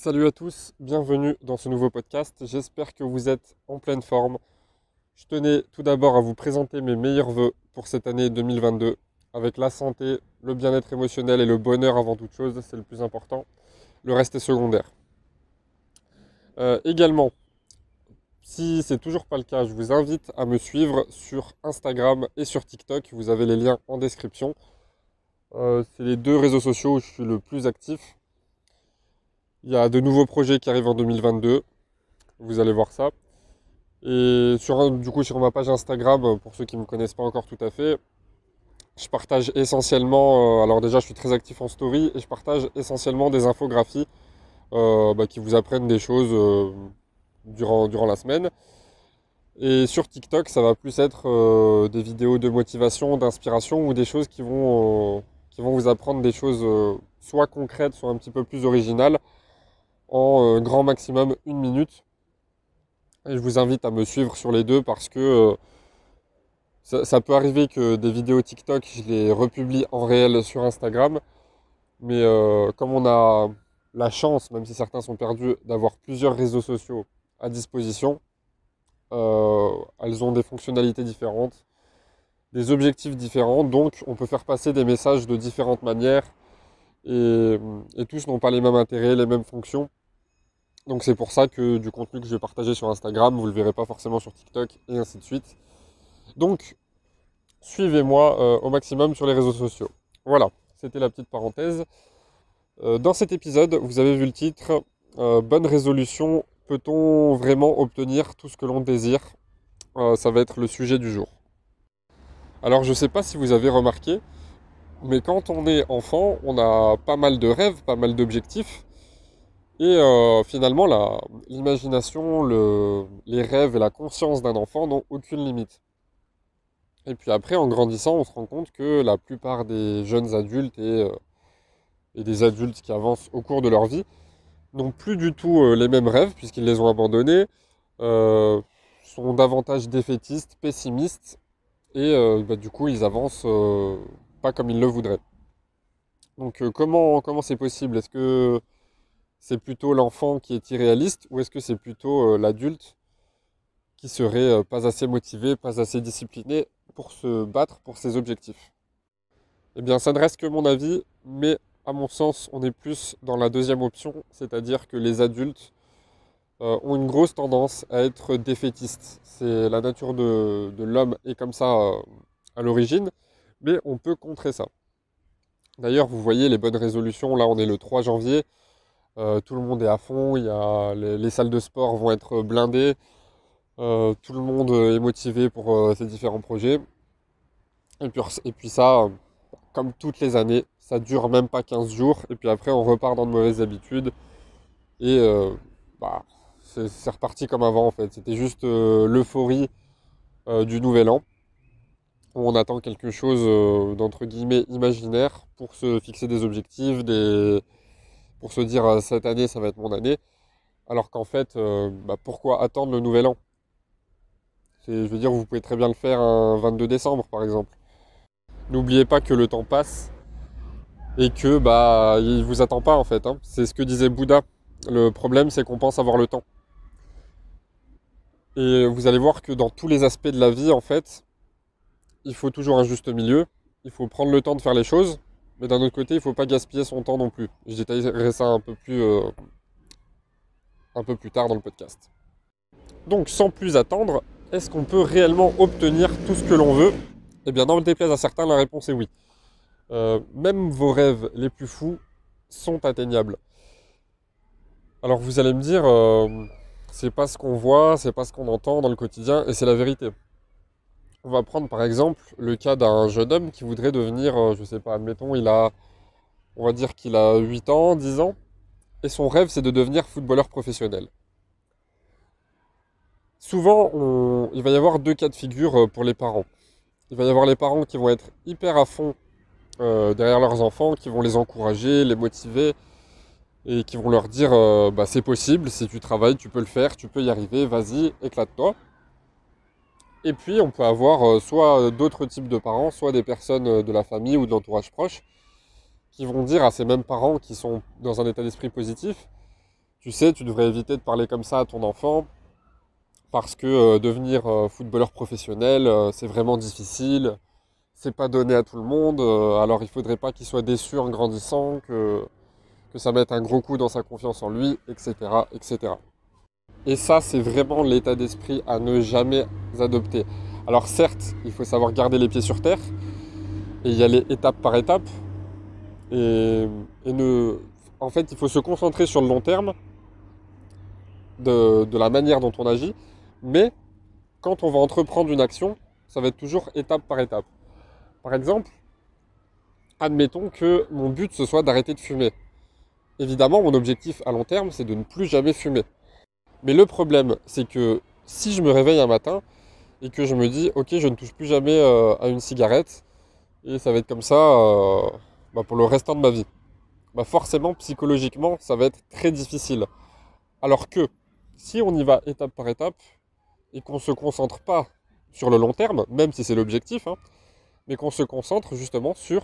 Salut à tous, bienvenue dans ce nouveau podcast. J'espère que vous êtes en pleine forme. Je tenais tout d'abord à vous présenter mes meilleurs voeux pour cette année 2022 avec la santé, le bien-être émotionnel et le bonheur avant toute chose, c'est le plus important. Le reste est secondaire. Euh, également, si c'est toujours pas le cas, je vous invite à me suivre sur Instagram et sur TikTok. Vous avez les liens en description. Euh, c'est les deux réseaux sociaux où je suis le plus actif. Il y a de nouveaux projets qui arrivent en 2022. Vous allez voir ça. Et du coup, sur ma page Instagram, pour ceux qui ne me connaissent pas encore tout à fait, je partage essentiellement, euh, alors déjà je suis très actif en story, et je partage essentiellement des infographies euh, bah, qui vous apprennent des choses euh, durant, durant la semaine. Et sur TikTok, ça va plus être des vidéos de motivation, d'inspiration ou des choses qui vont, qui vont vous apprendre des choses soit concrètes, soit un petit peu plus originales en euh, grand maximum une minute. Et je vous invite à me suivre sur les deux parce que euh, ça, peut arriver que des vidéos TikTok, je les republie en réel sur Instagram. Mais euh, comme on a la chance, même si certains sont perdus, d'avoir plusieurs réseaux sociaux à disposition, elles ont des fonctionnalités différentes, des objectifs différents, donc on peut faire passer des messages de différentes manières et tous n'ont pas les mêmes intérêts, les mêmes fonctions. Donc c'est pour ça que du contenu que je vais partager sur Instagram, vous ne le verrez pas forcément sur TikTok et ainsi de suite. Donc suivez-moi euh, au maximum sur les réseaux sociaux. Voilà, c'était la petite parenthèse. Euh, dans cet épisode, vous avez vu le titre euh, Bonne résolution, peut-on vraiment obtenir tout ce que l'on désire? Ça va être le sujet du jour. Alors je ne sais pas si vous avez remarqué, mais quand on est enfant, on a pas mal de rêves, pas mal d'objectifs. Et euh, finalement, l'imagination, les rêves et la conscience d'un enfant n'ont aucune limite. Et puis après, en grandissant, on se rend compte que la plupart des jeunes adultes et, euh, des adultes qui avancent au cours de leur vie n'ont plus du tout euh, les mêmes rêves, puisqu'ils les ont abandonnés, sont davantage défaitistes, pessimistes, et bah, du coup, ils avancent pas comme ils le voudraient. Donc comment c'est possible? Est-ce que c'est plutôt l'enfant qui est irréaliste ou est-ce que c'est plutôt euh, l'adulte qui serait euh, pas assez motivé, pas assez discipliné pour se battre pour ses objectifs? Eh bien, ça ne reste que mon avis, mais à mon sens, on est plus dans la deuxième option, c'est-à-dire que les adultes euh, ont une grosse tendance à être défaitistes. C'est la nature de, l'homme est comme ça à l'origine, mais on peut contrer ça. D'ailleurs, vous voyez les bonnes résolutions, là on est le 3 janvier, euh, tout le monde est à fond, il y les, salles de sport vont être blindées, euh, tout le monde est motivé pour euh, ces différents projets. Et puis, et puis ça, comme toutes les années, ça dure même pas 15 jours, et puis après on repart dans de mauvaises habitudes, et bah, c'est reparti comme avant en fait. C'était juste l'euphorie du nouvel an, où on attend quelque chose d'entre guillemets imaginaire pour se fixer des objectifs, des, pour se dire euh, cette année ça va être mon année, alors qu'en fait, euh, bah, pourquoi attendre le nouvel an? Je veux dire, vous pouvez très bien le faire un 22 décembre par exemple. N'oubliez pas que le temps passe et que bah il vous attend pas en fait. Hein. C'est ce que disait Bouddha. Le problème c'est qu'on pense avoir le temps. Et vous allez voir que dans tous les aspects de la vie en fait, il faut toujours un juste milieu. Il faut prendre le temps de faire les choses, mais d'un autre côté, il ne faut pas gaspiller son temps non plus. Je détaillerai ça un peu plus, euh, un peu plus tard dans le podcast. Donc, sans plus attendre, est-ce qu'on peut réellement obtenir tout ce que l'on veut? Eh bien, dans le déplaise à certains, la réponse est oui. Euh, même vos rêves les plus fous sont atteignables. Alors, vous allez me dire, euh, c'est pas ce qu'on voit, c'est pas ce qu'on entend dans le quotidien, et c'est la vérité. On va prendre par exemple le cas d'un jeune homme qui voudrait devenir, euh, je sais pas, admettons, il a, on va dire qu'il a 8 ans, 10 ans, et son rêve c'est de devenir footballeur professionnel. Souvent, il va y avoir deux cas de figure euh, pour les parents. Il va y avoir les parents qui vont être hyper à fond euh, derrière leurs enfants, qui vont les encourager, les motiver, et qui vont leur dire bah, c'est possible, si tu travailles, tu peux le faire, tu peux y arriver, vas-y, éclate-toi. Et puis on peut avoir euh, soit euh, d'autres types de parents, soit des personnes euh, de la famille ou de l'entourage proche qui vont dire à ces mêmes parents qui sont dans un état d'esprit positif, Tu sais, tu devrais éviter de parler comme ça à ton enfant parce que devenir footballeur professionnel, c'est vraiment difficile. C'est pas donné à tout le monde. alors il faudrait pas qu'il soit déçu en grandissant, que, que ça mette un gros coup dans sa confiance en lui, etc. etc. Et ça, c'est vraiment l'état d'esprit à ne jamais adopter. Alors certes, il faut savoir garder les pieds sur terre et y aller étape par étape. Et, en fait, il faut se concentrer sur le long terme de, de la manière dont on agit mais quand on va entreprendre une action, ça va être toujours étape par étape. Par exemple, admettons que mon but ce soit d'arrêter de fumer. Évidemment, mon objectif à long terme, c'est de ne plus jamais fumer. Mais le problème, c'est que si je me réveille un matin et que je me dis, ok, je ne touche plus jamais euh, à une cigarette, et ça va être comme ça euh, bah, pour le restant de ma vie, bah forcément, psychologiquement, ça va être très difficile. Alors que si on y va étape par étape, et qu'on ne se concentre pas sur le long terme, même si c'est l'objectif, hein, mais qu'on se concentre justement sur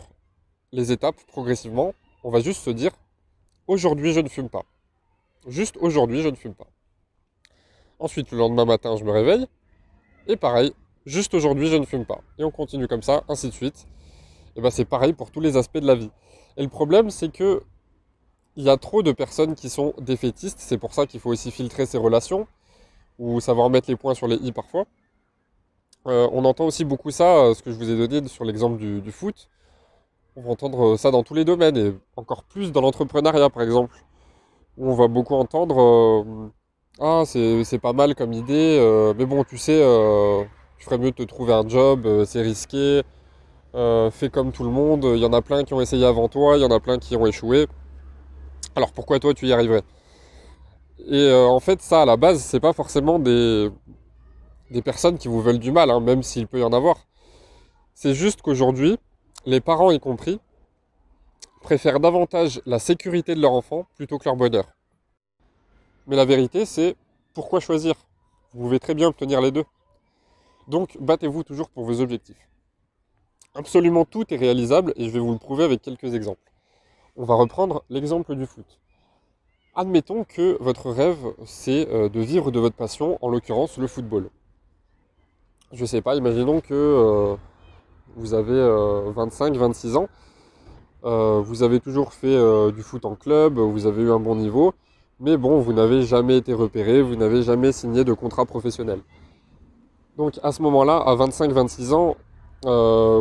les étapes progressivement. On va juste se dire, aujourd'hui je ne fume pas. Juste aujourd'hui je ne fume pas. Ensuite, le lendemain matin, je me réveille, et pareil, juste aujourd'hui je ne fume pas. Et on continue comme ça, ainsi de suite. Et bien c'est pareil pour tous les aspects de la vie. Et le problème, c'est que il y a trop de personnes qui sont défaitistes, c'est pour ça qu'il faut aussi filtrer ses relations ou savoir mettre les points sur les i parfois. Euh, on entend aussi beaucoup ça, euh, ce que je vous ai donné sur l'exemple du, foot. On va entendre ça dans tous les domaines, et encore plus dans l'entrepreneuriat par exemple, où on va beaucoup entendre euh, Ah, c'est pas mal comme idée, mais bon, tu sais, tu ferais mieux de te trouver un job, c'est risqué, fais comme tout le monde, il y en a plein qui ont essayé avant toi, il y en a plein qui ont échoué. Alors pourquoi toi tu y arriverais? Et euh, en fait, ça, à la base, c'est pas forcément des, des personnes qui vous veulent du mal, hein, même s'il peut y en avoir. C'est juste qu'aujourd'hui, les parents y compris, préfèrent davantage la sécurité de leur enfant plutôt que leur bonheur. Mais la vérité, c'est pourquoi choisir? Vous pouvez très bien obtenir les deux. Donc, battez-vous toujours pour vos objectifs. Absolument tout est réalisable et je vais vous le prouver avec quelques exemples. On va reprendre l'exemple du foot. Admettons que votre rêve, c'est euh, de vivre de votre passion, en l'occurrence le football. Je ne sais pas, imaginons que euh, vous avez 25-26 euh, ans, vous avez toujours fait du foot en club, vous avez eu un bon niveau, mais bon, vous n'avez jamais été repéré, vous n'avez jamais signé de contrat professionnel. Donc à ce moment-là, à 25-26 ans,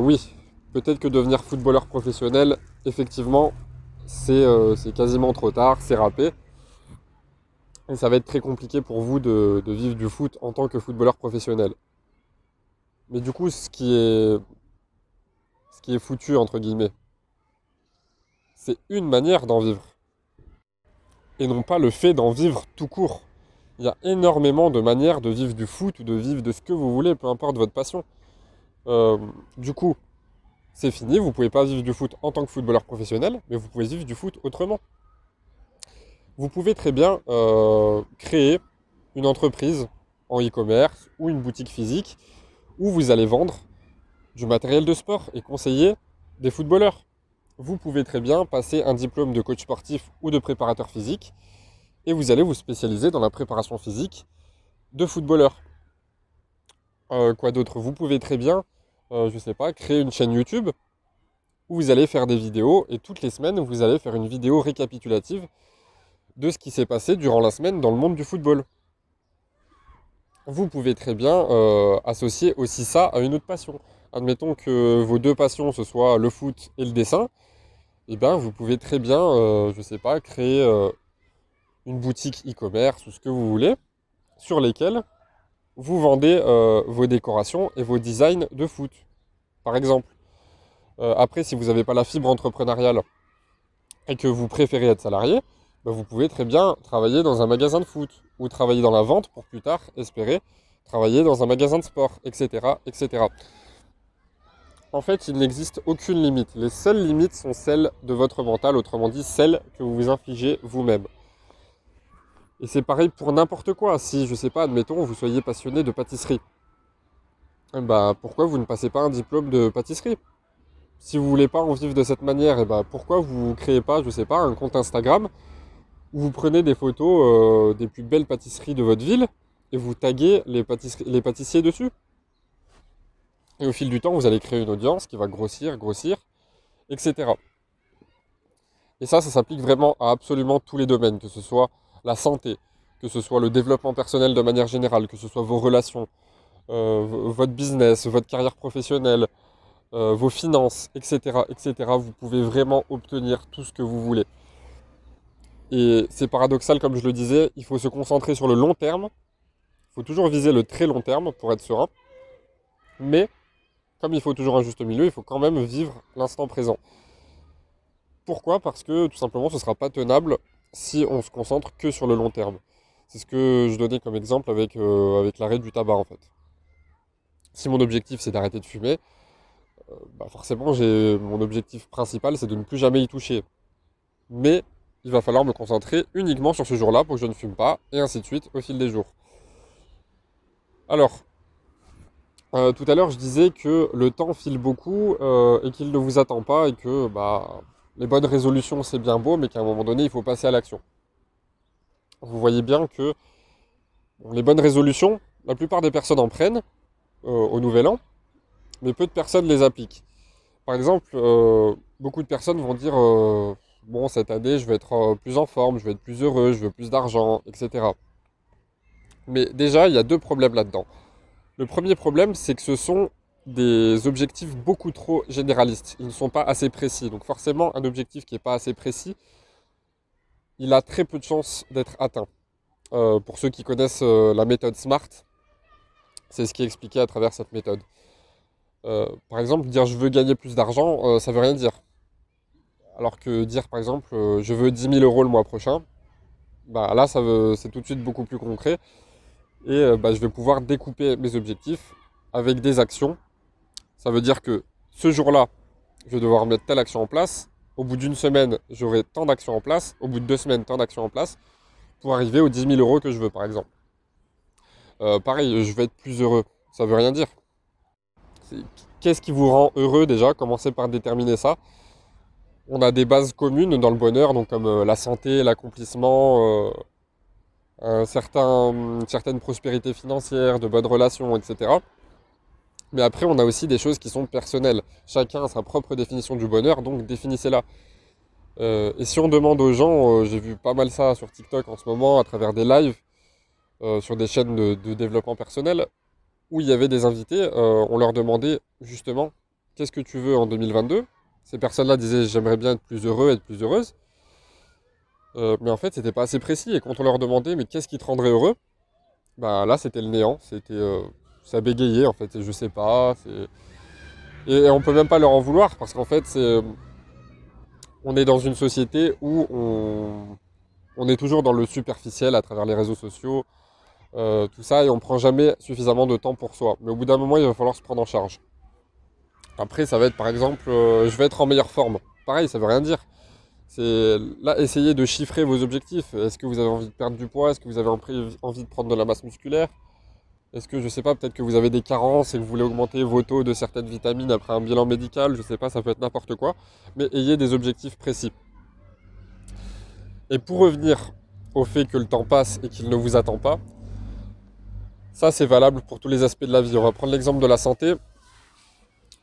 oui, peut-être que devenir footballeur professionnel, effectivement, c'est quasiment trop tard, c'est râpé. Et ça va être très compliqué pour vous de, vivre du foot en tant que footballeur professionnel. Mais du coup, ce qui est, ce qui est foutu, entre guillemets, c'est une manière d'en vivre. Et non pas le fait d'en vivre tout court. Il y a énormément de manières de vivre du foot ou de vivre de ce que vous voulez, peu importe votre passion. Euh, du coup, c'est fini, vous ne pouvez pas vivre du foot en tant que footballeur professionnel, mais vous pouvez vivre du foot autrement vous pouvez très bien euh, créer une entreprise en e-commerce ou une boutique physique où vous allez vendre du matériel de sport et conseiller des footballeurs. Vous pouvez très bien passer un diplôme de coach sportif ou de préparateur physique et vous allez vous spécialiser dans la préparation physique de footballeurs. Euh, quoi d'autre? Vous pouvez très bien, euh, je ne sais pas, créer une chaîne YouTube où vous allez faire des vidéos et toutes les semaines vous allez faire une vidéo récapitulative de ce qui s'est passé durant la semaine dans le monde du football. Vous pouvez très bien euh, associer aussi ça à une autre passion. Admettons que vos deux passions, ce soit le foot et le dessin, eh bien vous pouvez très bien, euh, je ne sais pas, créer euh, une boutique e-commerce ou ce que vous voulez, sur lesquelles vous vendez vos décorations et vos designs de foot, par exemple. après, si vous n'avez pas la fibre entrepreneuriale et que vous préférez être salarié, bah, vous pouvez très bien travailler dans un magasin de foot ou travailler dans la vente pour plus tard espérer travailler dans un magasin de sport, etc. etc. En fait, il n'existe aucune limite. Les seules limites sont celles de votre mental, autrement dit celles que vous vous infligez vous-même. Et c'est pareil pour n'importe quoi. Si, je sais pas, admettons, vous soyez passionné de pâtisserie, bah, pourquoi vous ne passez pas un diplôme de pâtisserie? Si vous voulez pas en vivre de cette manière, bah, pourquoi vous ne créez pas, je sais pas, un compte Instagram où vous prenez des photos euh, des plus belles pâtisseries de votre ville et vous taguez les pâtissiers dessus? Et au fil du temps, vous allez créer une audience qui va grossir, grossir, etc. Et ça, ça s'applique vraiment à absolument tous les domaines, que ce soit la santé, que ce soit le développement personnel de manière générale, que ce soit vos relations, euh, votre business, votre carrière professionnelle, euh, vos finances, etc., etc. Vous pouvez vraiment obtenir tout ce que vous voulez. Et c'est paradoxal, comme je le disais, il faut se concentrer sur le long terme. Il faut toujours viser le très long terme pour être serein. Mais, comme il faut toujours un juste milieu, il faut quand même vivre l'instant présent. Pourquoi? Parce que tout simplement, ce ne sera pas tenable si on se concentre que sur le long terme. C'est ce que je donnais comme exemple avec, euh, l'arrêt du tabac en fait. Si mon objectif c'est d'arrêter de fumer, euh, bah forcément mon objectif principal c'est de ne plus jamais y toucher. Mais il va falloir me concentrer uniquement sur ce jour-là pour que je ne fume pas, et ainsi de suite au fil des jours. Alors, euh, tout à l'heure je disais que le temps file beaucoup et qu'il ne vous attend pas et que bah, les bonnes résolutions, c'est bien beau, mais qu'à un moment donné, il faut passer à l'action. Vous voyez bien que les bonnes résolutions, la plupart des personnes en prennent euh, au nouvel an, mais peu de personnes les appliquent. Par exemple, euh, beaucoup de personnes vont dire euh, Bon, cette année, je vais être plus en forme, je vais être plus heureux, je veux plus d'argent, etc. Mais déjà, il y a deux problèmes là-dedans. Le premier problème, c'est que ce sont des objectifs beaucoup trop généralistes. Ils ne sont pas assez précis. Donc forcément, un objectif qui n'est pas assez précis, il a très peu de chances d'être atteint. Euh, pour ceux qui connaissent euh, la méthode SMART, c'est ce qui est expliqué à travers cette méthode. Euh, par exemple, dire je veux gagner plus d'argent, ça veut rien dire. Alors que dire par exemple je veux 10 000 euros le mois prochain, bah, là c'est tout de suite beaucoup plus concret. Et bah, je vais pouvoir découper mes objectifs avec des actions ça veut dire que ce jour-là, je vais devoir mettre telle action en place. Au bout d'une semaine, j'aurai tant d'actions en place. Au bout de deux semaines, tant d'actions en place pour arriver aux 10 000 euros que je veux, par exemple. Euh, pareil, je vais être plus heureux. Ça veut rien dire. Qu'est-ce qui vous rend heureux déjà? Commencez par déterminer ça. On a des bases communes dans le bonheur, donc comme euh, la santé, l'accomplissement, euh, une certaine prospérité financière, de bonnes relations, etc. Mais après, on a aussi des choses qui sont personnelles. Chacun a sa propre définition du bonheur, donc définissez-la. Euh, et si on demande aux gens, euh, j'ai vu pas mal ça sur TikTok en ce moment, à travers des lives, euh, sur des chaînes de, développement personnel, où il y avait des invités, on leur demandait justement, qu'est-ce que tu veux en 2022 Ces personnes-là disaient, j'aimerais bien être plus heureux, être plus heureuse. Mais en fait, c'était pas assez précis. Et quand on leur demandait, mais qu'est-ce qui te rendrait heureux? Bah là, c'était le néant. C'était ça bégayait en fait, et je sais pas. Et, on peut même pas leur en vouloir parce qu'en fait, c'est, on est dans une société où on, est toujours dans le superficiel à travers les réseaux sociaux, euh, tout ça, et on prend jamais suffisamment de temps pour soi. Mais au bout d'un moment, il va falloir se prendre en charge. Après, ça va être par exemple, euh, je vais être en meilleure forme. Pareil, ça veut rien dire. C'est là, essayez de chiffrer vos objectifs. Est-ce que vous avez envie de perdre du poids? Est-ce que vous avez envie de prendre de la masse musculaire? Est-ce que, je sais pas, peut-être que vous avez des carences et que vous voulez augmenter vos taux de certaines vitamines après un bilan médical, je sais pas, ça peut être n'importe quoi, mais ayez des objectifs précis. Et pour revenir au fait que le temps passe et qu'il ne vous attend pas, ça c'est valable pour tous les aspects de la vie. On va prendre l'exemple de la santé.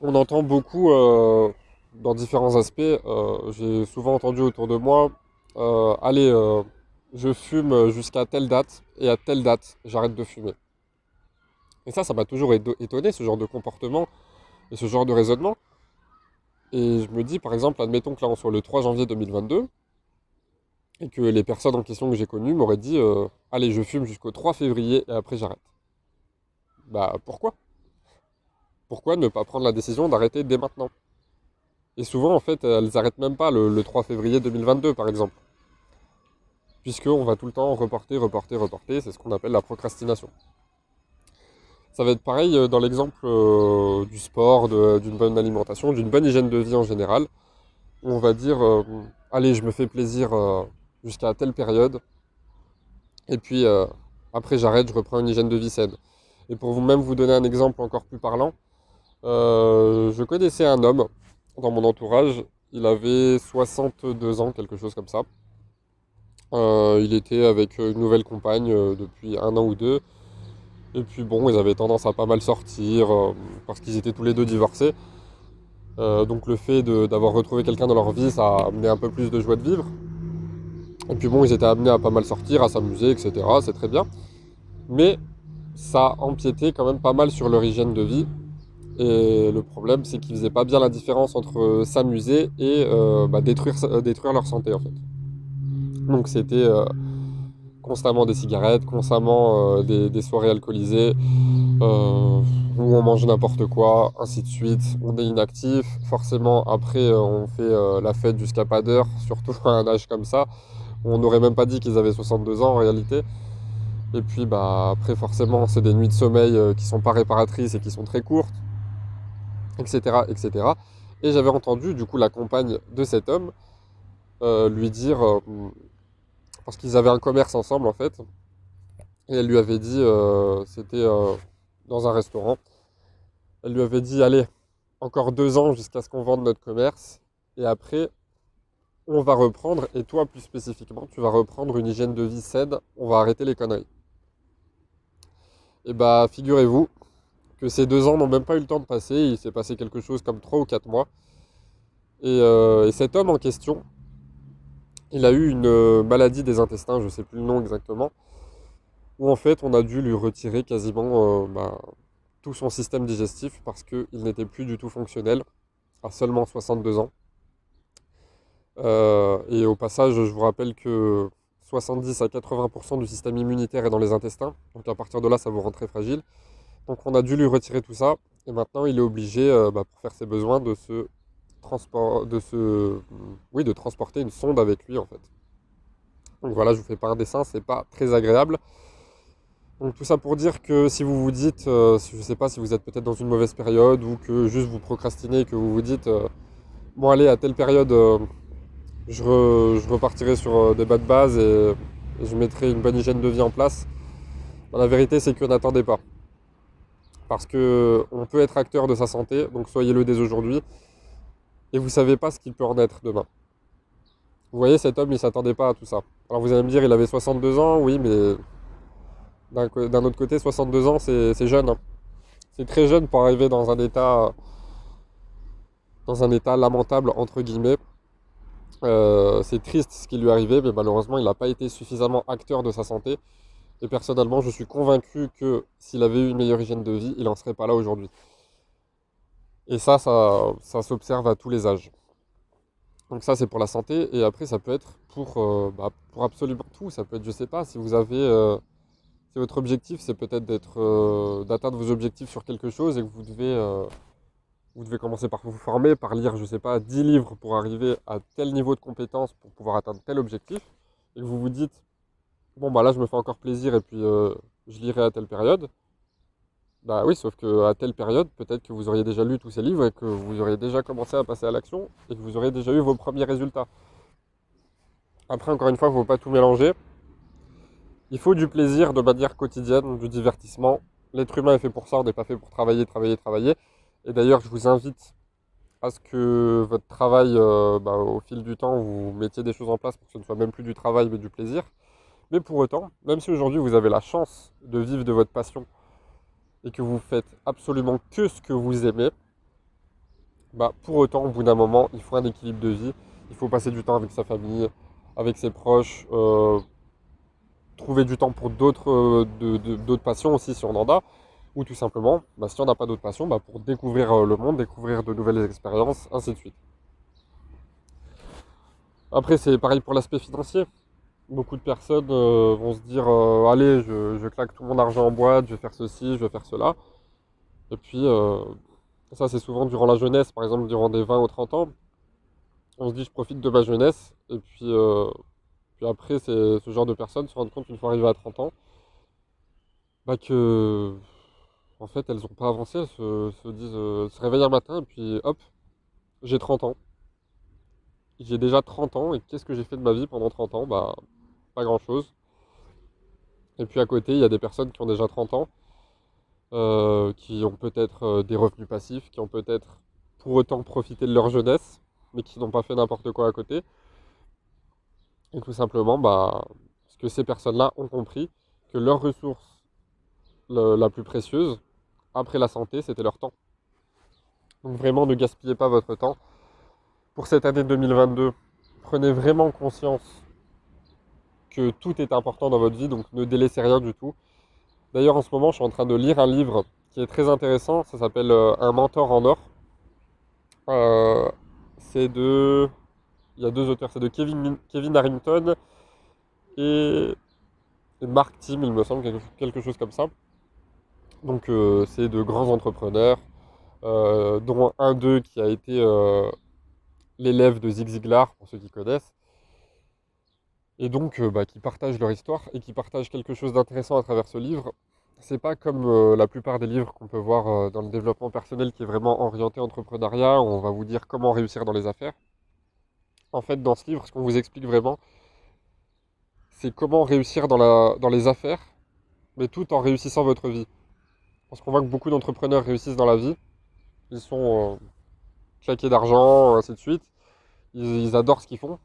On entend beaucoup euh, dans différents aspects, euh, j'ai souvent entendu autour de moi, euh, allez, je fume jusqu'à telle date et à telle date, j'arrête de fumer. Et ça, ça m'a toujours étonné, ce genre de comportement et ce genre de raisonnement. Et je me dis, par exemple, admettons que là on soit le 3 janvier 2022, et que les personnes en question que j'ai connues m'auraient dit euh, Allez, je fume jusqu'au 3 février et après j'arrête. Bah pourquoi? Pourquoi ne pas prendre la décision d'arrêter dès maintenant? Et souvent, en fait, elles n'arrêtent même pas le, le 3 février 2022, par exemple. Puisqu'on va tout le temps reporter, reporter, reporter, c'est ce qu'on appelle la procrastination. Ça va être pareil euh, dans l'exemple euh, du sport, d'une bonne alimentation, d'une bonne hygiène de vie en général. on va dire, euh, allez, je me fais plaisir jusqu'à telle période. Et puis après j'arrête, je reprends une hygiène de vie saine. Et pour vous-même vous donner un exemple encore plus parlant, je connaissais un homme dans mon entourage, il avait 62 ans, quelque chose comme ça. Euh, il était avec une nouvelle compagne euh, depuis un an ou deux. Et puis bon, ils avaient tendance à pas mal sortir euh, parce qu'ils étaient tous les deux divorcés. Donc le fait d'avoir retrouvé quelqu'un dans leur vie, ça a amené un peu plus de joie de vivre. Et puis bon, ils étaient amenés à pas mal sortir, à s'amuser, etc. C'est très bien. Mais ça a empiété quand même pas mal sur leur hygiène de vie. Et le problème, c'est qu'ils faisaient pas bien la différence entre euh, s'amuser et euh, bah, détruire, sa- détruire leur santé en fait. Donc c'était euh, constamment des cigarettes, constamment euh, des, soirées alcoolisées, euh, où on mange n'importe quoi, ainsi de suite. On est inactif, forcément après euh, on fait euh, la fête jusqu'à pas d'heure, surtout à un âge comme ça. On n'aurait même pas dit qu'ils avaient 62 ans en réalité. Et puis bah après forcément c'est des nuits de sommeil euh, qui sont pas réparatrices et qui sont très courtes, etc. etc. Et j'avais entendu du coup la compagne de cet homme euh, lui dire, euh, parce qu'ils avaient un commerce ensemble en fait, et elle lui avait dit, euh, c'était dans un restaurant, elle lui avait dit, allez, encore deux ans jusqu'à ce qu'on vende notre commerce, et après, on va reprendre, et toi plus spécifiquement, tu vas reprendre une hygiène de vie saine, on va arrêter les conneries. Et bah, figurez-vous ces deux ans n'ont même pas eu le temps de passer, il s'est passé quelque chose comme trois ou quatre mois, et, euh, et cet homme en question, il a eu une euh, maladie des intestins, je sais plus le nom exactement, où en fait on a dû lui retirer quasiment euh, bah, tout son système digestif parce qu'il n'était plus du tout fonctionnel à seulement 62 ans. Et au passage, je vous rappelle que 70 à 80% du système immunitaire est dans les intestins, donc à partir de là, ça vous rend très fragile. Donc on a dû lui retirer tout ça, et maintenant il est obligé, euh, bah, pour faire ses besoins, de se, transpor- de transporter une sonde avec lui en fait. Donc voilà, je vous fais pas un dessin, c'est pas très agréable. Donc tout ça pour dire que si vous vous dites, euh, je sais pas si vous êtes peut-être dans une mauvaise période ou que juste vous procrastinez, que vous vous dites, euh, bon allez, à telle période, je, re- repartirai sur des bas de base et, et je mettrai une bonne hygiène de vie en place. Ben, la vérité c'est que n'attendez pas. Parce que on peut être acteur de sa santé, donc soyez-le dès aujourd'hui. Et vous savez pas ce qu'il peut en être demain. Vous voyez, cet homme, il s'attendait pas à tout ça. Alors vous allez me dire, il avait 62 ans, oui, mais d'un autre côté, 62 ans, c'est c'est jeune. hein. C'est très jeune pour arriver dans un état, dans un état lamentable, entre guillemets. Euh, c'est triste ce qui lui est arrivé, mais malheureusement, il n'a pas été suffisamment acteur de sa santé. Et personnellement, je suis convaincu que s'il avait eu une meilleure hygiène de vie, il n'en serait pas là aujourd'hui. Et ça, ça, ça s'observe à tous les âges. Donc ça, c'est pour la santé. Et après, ça peut être pour, euh, bah, pour absolument tout. Ça peut être, je sais pas, si vous avez... euh, si votre objectif, c'est peut-être d'être, euh, d'atteindre vos objectifs sur quelque chose et que vous devez, vous devez commencer par vous former, par lire, je sais pas, 10 livres pour arriver à tel niveau de compétence pour pouvoir atteindre tel objectif, et que vous vous dites, bon bah là je me fais encore plaisir et puis euh, je lirai à telle période, bah oui, sauf que à telle période, peut-être que vous auriez déjà lu tous ces livres et que vous auriez déjà commencé à passer à l'action et que vous auriez déjà eu vos premiers résultats. Après, encore une fois, il ne faut pas tout mélanger. Il faut du plaisir de manière quotidienne, du divertissement. L'être humain est fait pour ça, on n'est pas fait pour travailler, travailler, travailler. Et d'ailleurs, je vous invite à ce que votre travail, euh, bah, au fil du temps, vous mettiez des choses en place pour que ce ne soit même plus du travail, mais du plaisir. Mais pour autant, même si aujourd'hui vous avez la chance de vivre de votre passion et que vous faites absolument que ce que vous aimez, bah, pour autant, au bout d'un moment, il faut un équilibre de vie. Il faut passer du temps avec sa famille, avec ses proches, euh, trouver du temps pour d'autres euh, d'autres passions aussi si on en a, ou tout simplement, bah, si on n'a pas d'autres passions, bah, pour découvrir euh, le monde, découvrir de nouvelles expériences, ainsi de suite. Après, c'est pareil pour l'aspect financier. Beaucoup de personnes euh, vont se dire, euh, allez, je, claque tout mon argent en boîte, je vais faire ceci, je vais faire cela. Et puis, euh, ça c'est souvent durant la jeunesse, par exemple durant des 20 ou 30 ans. On se dit, je profite de ma jeunesse, et puis, puis après, ce genre de personnes se rendent compte une fois arrivées à 30 ans, bah que, en fait, elles n'ont pas avancé, elles se, se disent, se réveillent un matin, et puis hop, j'ai 30 ans. J'ai déjà 30 ans, et qu'est-ce que j'ai fait de ma vie pendant 30 ans? Bah, pas grand-chose. Et puis à côté, il y a des personnes qui ont déjà 30 ans, euh, qui ont peut-être euh, des revenus passifs, qui ont peut-être pour autant profité de leur jeunesse, mais qui n'ont pas fait n'importe quoi à côté. Et tout simplement, bah, parce que ces personnes-là ont compris que leur ressource la plus précieuse, après la santé, c'était leur temps. Donc vraiment, ne gaspillez pas votre temps. Pour cette année 2022, prenez vraiment conscience que tout est important dans votre vie, donc ne délaissez rien du tout. D'ailleurs, en ce moment, je suis en train de lire un livre qui est très intéressant. Ça s'appelle euh, Un mentor en or. Euh, c'est de. Il y a deux auteurs, c'est de Kevin, Kevin Harrington et, Mark Tim, il me semble, quelque, chose comme ça. Donc, euh, c'est de grands entrepreneurs, dont un d'eux qui a été l'élève de Zig Ziglar, pour ceux qui connaissent et donc bah, qui partagent leur histoire et qui partagent quelque chose d'intéressant à travers ce livre c'est pas comme euh, la plupart des livres qu'on peut voir euh, dans le développement personnel qui est vraiment orienté entrepreneuriat, où on va vous dire comment réussir dans les affaires. En fait, dans ce livre, ce qu'on vous explique vraiment, c'est comment réussir dans les affaires, mais tout en réussissant votre vie. Parce qu'on voit que beaucoup d'entrepreneurs réussissent dans la vie. Ils sont euh, claqués d'argent, ainsi de suite. Ils, adorent ce qu'ils font.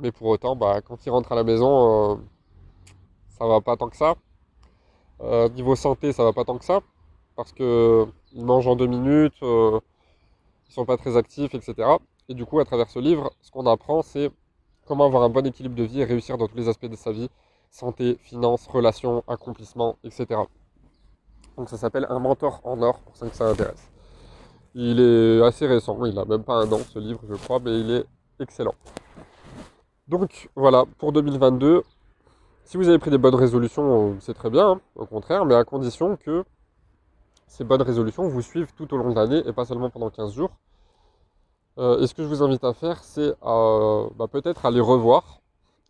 Mais pour autant, bah, quand ils rentrent à la maison, ça va pas tant que ça. Euh, niveau santé, ça va pas tant que ça, parce qu'ils mangent en deux minutes, euh, ils sont pas très actifs, etc. Et du coup, à travers ce livre, ce qu'on apprend, c'est comment avoir un bon équilibre de vie et réussir dans tous les aspects de sa vie, santé, finances, relations, accomplissement, etc. Donc ça s'appelle Un mentor en or, pour ceux que ça intéresse. Il est assez récent, il n'a même pas un an ce livre, je crois, mais il est excellent. Donc voilà, pour 2022, si vous avez pris des bonnes résolutions, euh, c'est très bien, hein, au contraire, mais à condition que ces bonnes résolutions vous suivent tout au long de l'année et pas seulement pendant 15 jours. Euh, et ce que je vous invite à faire, c'est bah, peut-être à les revoir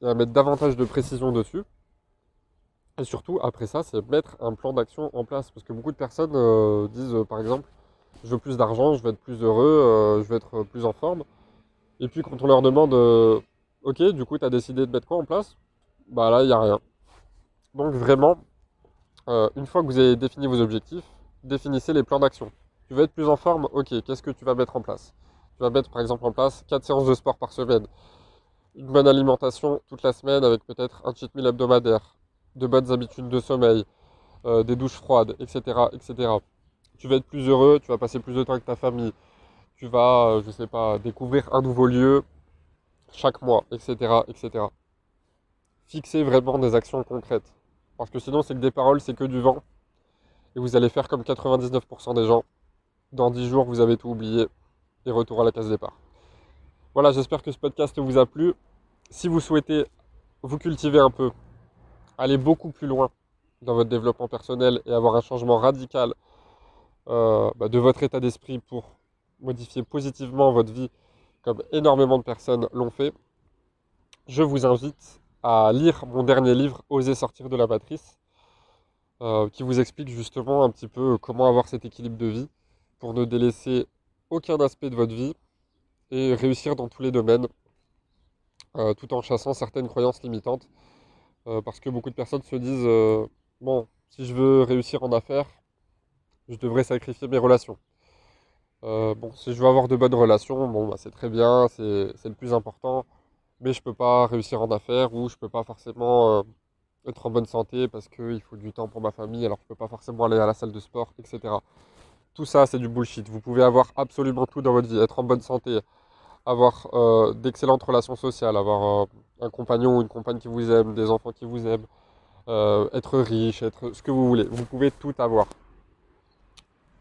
et à mettre davantage de précision dessus. Et surtout, après ça, c'est mettre un plan d'action en place. Parce que beaucoup de personnes euh, disent, par exemple, je veux plus d'argent, je veux être plus heureux, je veux être plus en forme. Et puis quand on leur demande, ok, du coup, tu as décidé de mettre quoi en place? Bah là, il n'y a rien. Donc vraiment, euh, une fois que vous avez défini vos objectifs, définissez les plans d'action. Tu veux être plus en forme? Ok, qu'est-ce que tu vas mettre en place? Tu vas mettre par exemple en place 4 séances de sport par semaine, une bonne alimentation toute la semaine avec peut-être un cheat meal hebdomadaire, de bonnes habitudes de sommeil, euh, des douches froides, etc., etc. Tu vas être plus heureux, tu vas passer plus de temps avec ta famille, tu vas, euh, je sais pas, découvrir un nouveau lieu chaque mois, etc., etc fixer vraiment des actions concrètes. Parce que sinon, c'est que des paroles, c'est que du vent. Et vous allez faire comme 99% des gens. Dans 10 jours, vous avez tout oublié. Et retour à la case départ. Voilà, j'espère que ce podcast vous a plu. Si vous souhaitez vous cultiver un peu, aller beaucoup plus loin dans votre développement personnel et avoir un changement radical euh, bah, de votre état d'esprit pour modifier positivement votre vie, comme énormément de personnes l'ont fait, je vous invite à lire mon dernier livre, Oser sortir de la matrice, euh, qui vous explique justement un petit peu comment avoir cet équilibre de vie pour ne délaisser aucun aspect de votre vie et réussir dans tous les domaines, euh, tout en chassant certaines croyances limitantes. Euh, parce que beaucoup de personnes se disent, bon, si je veux réussir en affaires, je devrais sacrifier mes relations. Bon, si je veux avoir de bonnes relations, bon, bah, c'est très bien, c'est le plus important mais je peux pas réussir en affaires ou je peux pas forcément euh, être en bonne santé parce qu'il faut du temps pour ma famille, alors je peux pas forcément aller à la salle de sport, etc. Tout ça, c'est du bullshit. Vous pouvez avoir absolument tout dans votre vie, être en bonne santé, avoir euh, d'excellentes relations sociales, avoir euh, un compagnon ou une compagne qui vous aime, des enfants qui vous aiment, être riche, être ce que vous voulez. Vous pouvez tout avoir.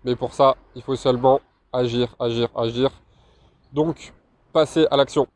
Mais pour ça, il faut seulement agir, agir, agir. Donc, passez à l'action.